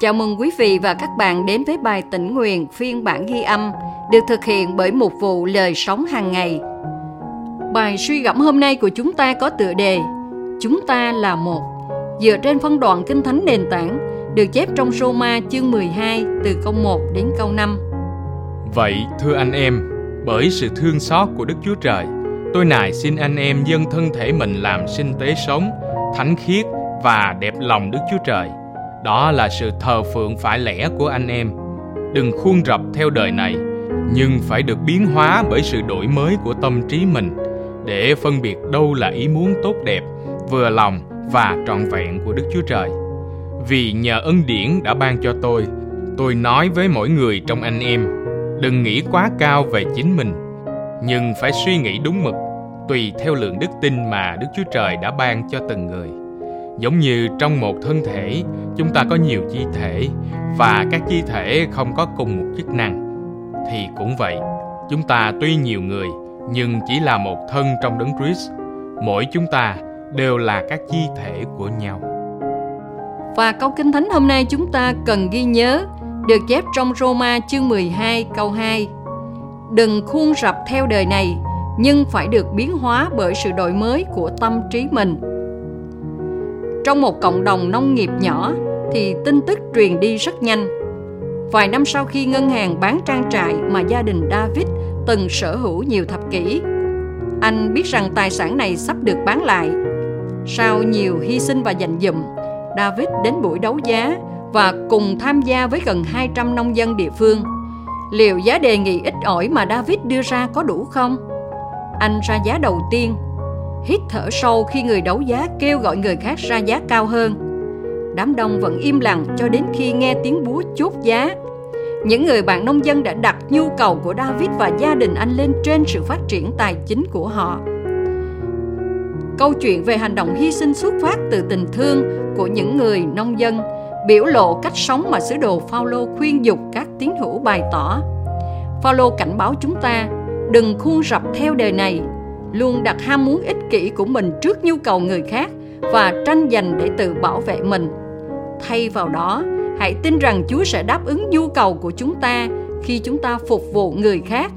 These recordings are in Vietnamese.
Chào mừng quý vị và các bạn đến với bài tỉnh nguyện phiên bản ghi âm được thực hiện bởi một vụ lời sống hàng ngày. Bài suy gẫm hôm nay của chúng ta có tựa đề Chúng ta là một dựa trên phân đoạn kinh thánh nền tảng được chép trong Roma chương 12 từ câu 1 đến câu 5. Vậy thưa anh em, bởi sự thương xót của Đức Chúa Trời, tôi nài xin anh em dâng thân thể mình làm sinh tế sống, thánh khiết và đẹp lòng Đức Chúa Trời. Đó là sự thờ phượng phải lẽ của anh em. Đừng khuôn rập theo đời này, nhưng phải được biến hóa bởi sự đổi mới của tâm trí mình để phân biệt đâu là ý muốn tốt đẹp, vừa lòng và trọn vẹn của Đức Chúa Trời. Vì nhờ ân điển đã ban cho tôi, tôi nói với mỗi người trong anh em, đừng nghĩ quá cao về chính mình, nhưng phải suy nghĩ đúng mực, tùy theo lượng đức tin mà Đức Chúa Trời đã ban cho từng người. Giống như trong một thân thể, chúng ta có nhiều chi thể và các chi thể không có cùng một chức năng. Thì cũng vậy, chúng ta tuy nhiều người nhưng chỉ là một thân trong đấng Christ. Mỗi chúng ta đều là các chi thể của nhau. Và câu kinh thánh hôm nay chúng ta cần ghi nhớ được chép trong Roma chương 12 câu 2. Đừng khuôn rập theo đời này, nhưng phải được biến hóa bởi sự đổi mới của tâm trí mình. Trong một cộng đồng nông nghiệp nhỏ thì tin tức truyền đi rất nhanh. Vài năm sau khi ngân hàng bán trang trại mà gia đình David từng sở hữu nhiều thập kỷ, anh biết rằng tài sản này sắp được bán lại. Sau nhiều hy sinh và dành dụm, David đến buổi đấu giá và cùng tham gia với gần 200 nông dân địa phương. Liệu giá đề nghị ít ỏi mà David đưa ra có đủ không? Anh ra giá đầu tiên, hít thở sâu khi người đấu giá kêu gọi người khác ra giá cao hơn. Đám đông vẫn im lặng cho đến khi nghe tiếng búa chốt giá. Những người bạn nông dân đã đặt nhu cầu của David và gia đình anh lên trên sự phát triển tài chính của họ. Câu chuyện về hành động hy sinh xuất phát từ tình thương của những người nông dân, biểu lộ cách sống mà sứ đồ Phaolô khuyên dục các tín hữu bày tỏ. Phaolô cảnh báo chúng ta đừng khuôn rập theo đời này, luôn đặt ham muốn ích kỷ của mình trước nhu cầu người khác và tranh giành để tự bảo vệ mình. Thay vào đó, hãy tin rằng Chúa sẽ đáp ứng nhu cầu của chúng ta khi chúng ta phục vụ người khác.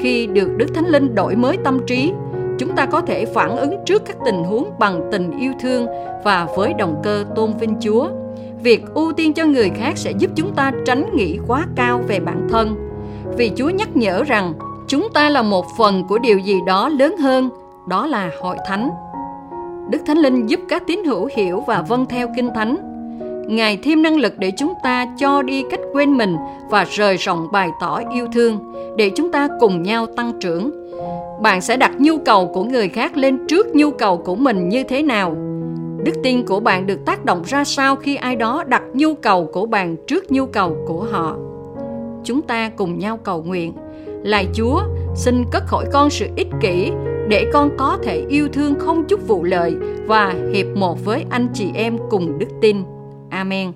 Khi được Đức Thánh Linh đổi mới tâm trí, chúng ta có thể phản ứng trước các tình huống bằng tình yêu thương và với động cơ tôn vinh Chúa. Việc ưu tiên cho người khác sẽ giúp chúng ta tránh nghĩ quá cao về bản thân. Vì Chúa nhắc nhở rằng chúng ta là một phần của điều gì đó lớn hơn, đó là hội thánh. Đức Thánh Linh giúp các tín hữu hiểu và vâng theo Kinh Thánh. Ngài thêm năng lực để chúng ta cho đi cách quên mình và rời rộng bày tỏ yêu thương, để chúng ta cùng nhau tăng trưởng. Bạn sẽ đặt nhu cầu của người khác lên trước nhu cầu của mình như thế nào? Đức tin của bạn được tác động ra sao khi ai đó đặt nhu cầu của bạn trước nhu cầu của họ? Chúng ta cùng nhau cầu nguyện. Lạy Chúa, xin cất khỏi con sự ích kỷ để con có thể yêu thương không chút vụ lợi và hiệp một với anh chị em cùng đức tin. Amen.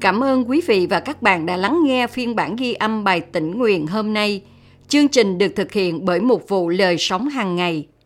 Cảm ơn quý vị và các bạn đã lắng nghe phiên bản ghi âm bài tĩnh nguyện hôm nay. Chương trình được thực hiện bởi một vụ lời sống hàng ngày –